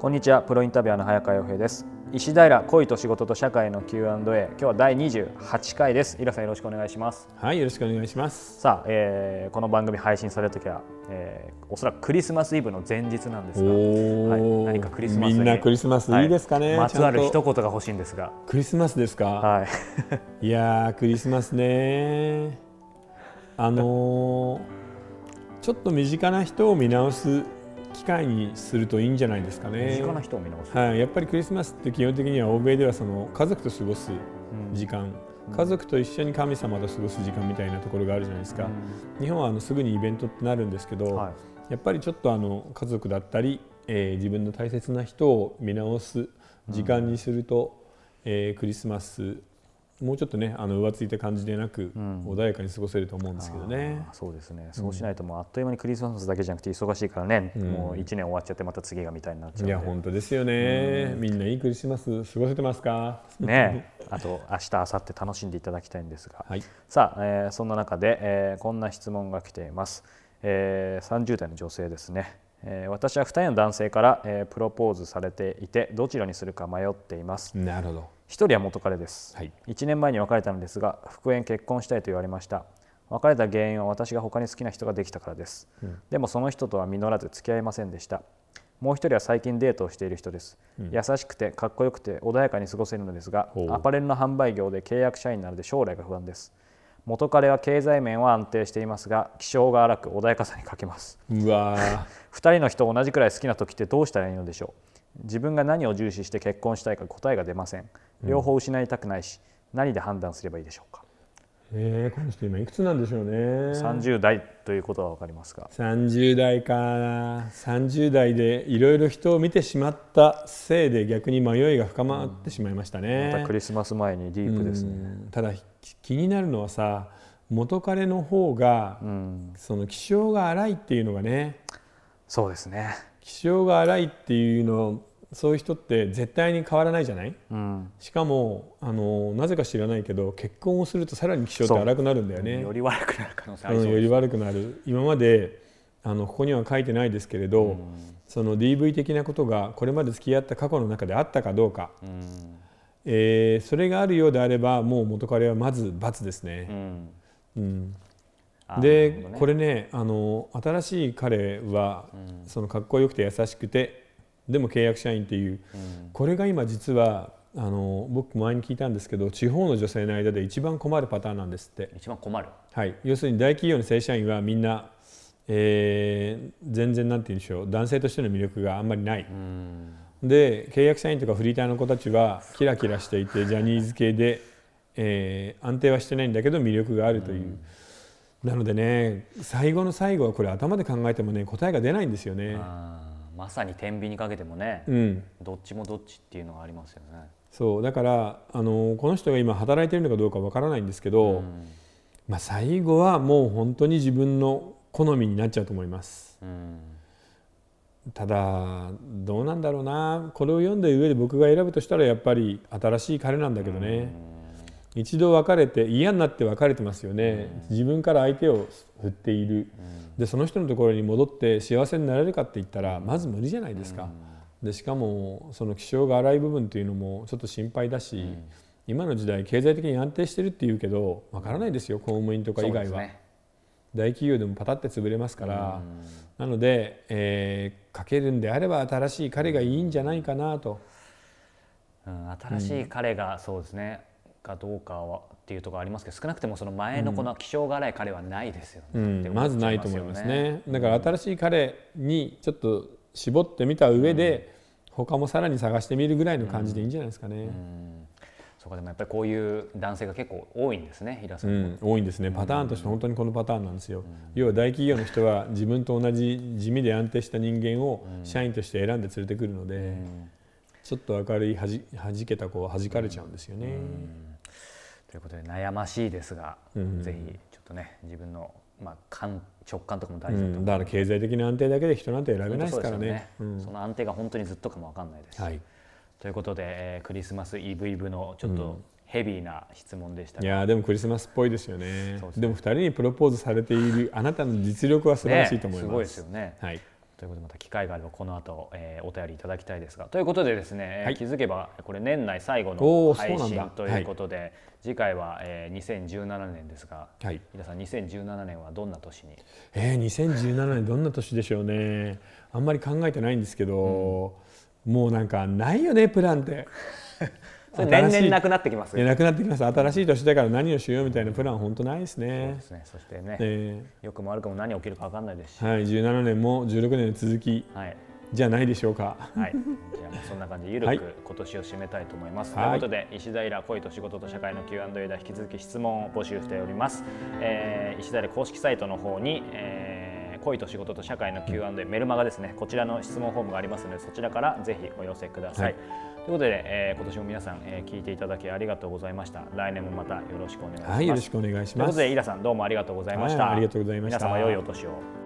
こんにちは。プロインタビュアーの早川洋平です。石平恋と仕事と社会の Q&A 今日は第28回です。イラさんよろしくお願いします。はいよろしくお願いします。さあ、えー、この番組配信される時は、えー、おそらくクリスマスイブの前日なんですが、はい、何かクリスマスみんなクリスマスい。いですかね、はい、まつわる一言が欲しいんですが。クリスマスですか？はい。いやクリスマスね。あのー、ちょっと身近な人を見直す機会にするといいんじゃないですかね。身近な人を見直す、はい、やっぱりクリスマスって基本的には欧米ではその家族と過ごす時間、うん、家族と一緒に神様と過ごす時間みたいなところがあるじゃないですか。うん、日本はあのすぐにイベントってなるんですけど、はい、やっぱりちょっとあの家族だったり、えー、自分の大切な人を見直す時間にすると、うん、えー、クリスマスもうちょっとねあの浮ついた感じでなく、うん、穏やかに過ごせると思うんですけどね。そうですね。そうしないともうあっという間にクリスマスだけじゃなくて忙しいからね、うん、もう一年終わっちゃってまた次がみたいになっちゃう。いや本当ですよね、うん、みんないいクリスマス過ごせてますか？ね。あと明日明後日楽しんでいただきたいんですが、はい、さあ、えー、そんな中で、えー、こんな質問が来ています。えー、30代の女性ですね。えー、私は2人の男性から、えー、プロポーズされていてどちらにするか迷っています。なるほど。1人は元彼です、はい、1年前に別れたのですが復縁結婚したいと言われました。別れた原因は私が他に好きな人ができたからです、うん、でもその人とは実らず付き合いませんでした。もう一人は最近デートをしている人です、うん、優しくてかっこよくて穏やかに過ごせるのですがアパレルの販売業で契約社員なので将来が不安です元彼は経済面は安定していますが気性が荒く穏やかさに欠けます。うわ2人の人同じくらい好きな時ってどうしたらいいのでしょう。自分が何を重視して結婚したいか答えが出ません。両方失いたくないし、うん、何で判断すればいいでしょうかえー、この人今いくつなんでしょうね。30代ということは分かりますか30代か。30代でいろいろ人を見てしまったせいで逆に迷いが深まってしまいましたね、うん、またクリスマス前にディープですね、ただ気になるのはさ元彼の方が、うん、その気性が荒いっていうのがね。そうですね。気性が荒いっていうのそういう人って絶対に変わらないじゃない、うん、しかもあのなぜか知らないけど結婚をするとさらに気性って荒くなるんだよね。より悪くなる可能性ある、う。ん、より悪くなる。今まであのここには書いてないですけれど、うん、その DV 的なことがこれまで付き合った過去の中であったかどうか、うん、えー、それがあるようであればもう元彼はまず罰ですね、うん。で、ね、これねあの新しい彼は、そのかっこよくて優しくてでも契約社員っていう、これが今実はあの僕前に聞いたんですけど地方の女性の間で一番困るパターンなんですって。一番困る、はい、要するに大企業の正社員はみんな、えー、全然なんて言うんでしょう。男性としての魅力があんまりない、で契約社員とかフリーターの子たちはキラキラしていてジャニーズ系で、えー、安定はしてないんだけど魅力があるという。なのでね最後の最後はこれ頭で考えてもね答えが出ないんですよね。まさに天秤にかけてもね、うん、どっちもどっちっていうのがありますよね。そう。だからあのこの人が今働いてるのかどうかわからないんですけど、うん、まあ、最後はもう本当に自分の好みになっちゃうと思います。うん。ただどうなんだろうな。これを読んで上で僕が選ぶとしたらやっぱり新しい彼なんだけどね、一度別れて嫌になって別れてますよね、自分から相手を振っている、でその人のところに戻って幸せになれるかって言ったらまず無理じゃないですか、でしかもその気性が荒い部分というのもちょっと心配だし、今の時代経済的に安定してるっていうけどわからないですよ。公務員とか以外は、ね、大企業でもパタって潰れますから、なので、えー、かけるんであれば新しい彼がいいんじゃないかなと。うん、新しい彼がそうですね、かどうかはっていうところありますけど少なくてもその前のこの気性が荒い彼はないですよね、うん、まずないと思いますね。だから新しい彼にちょっと絞ってみた上で、うん、他もさらに探してみるぐらいの感じでいいんじゃないですかね。うん。そうかでもやっぱりこういう男性が結構多いんですね平さん、うん、多いんですね。パターンとして本当にこのパターンなんですよ、うん、要は大企業の人は自分と同じ地味で安定した人間を社員として選んで連れてくるので、うん、ちょっと明るいはじはじけた子ははじかれちゃうんですよね。ということで悩ましいですが、うん、ぜひちょっとね自分の、まあ、感直感とかも大事だと、うん、だから経済的な安定だけで人なんて選べないですからね、ね。うん、その安定が本当にずっとかも分かんないです。し、はい、ということで、えー、クリスマスイブイブのちょっと、ヘビーな質問でしたいやでもクリスマスっぽいですよね。で、ね、も2人にプロポーズされているあなたの実力は素晴らしいと思います、ね、すごいですよね、はいということでまた機会があればこの後、えー、お便りいただきたいですがということでですね、はい、気づけばこれ年内最後の配信ということで、はい、次回は、えー、2017年ですが、はい、皆さん2017年はどんな年に？えー、2017年どんな年でしょうね。あんまり考えてないんですけど、うん、もうなんかないよねプランって。それ年々なくなってきます。なくなってきます。新しい年だから何をしようみたいなプラン本当ないですね。そうですね。そしてね、えー、よくも悪くも何起きるか分かんないですし。はい17年も16年続き、はい、じゃないでしょうか。はい。じゃあそんな感じでゆるく今年を締めたいと思います、はい、とい。うことで石平恋と仕事と社会の Q&A で引き続き質問を募集しております、えー、石平公式サイトの方に、えー恋と仕事と社会の Q&A、メルマガですねこちらの質問フォームがありますのでそちらからぜひお寄せください、はいということで、えー、今年も皆さん、えー、聞いていただきありがとうございました。来年もまたよろしくお願いします。はい、よろしくお願いします。ということで、イラさんどうもありがとうございました。はい、ありがとうございました。皆様良いお年を。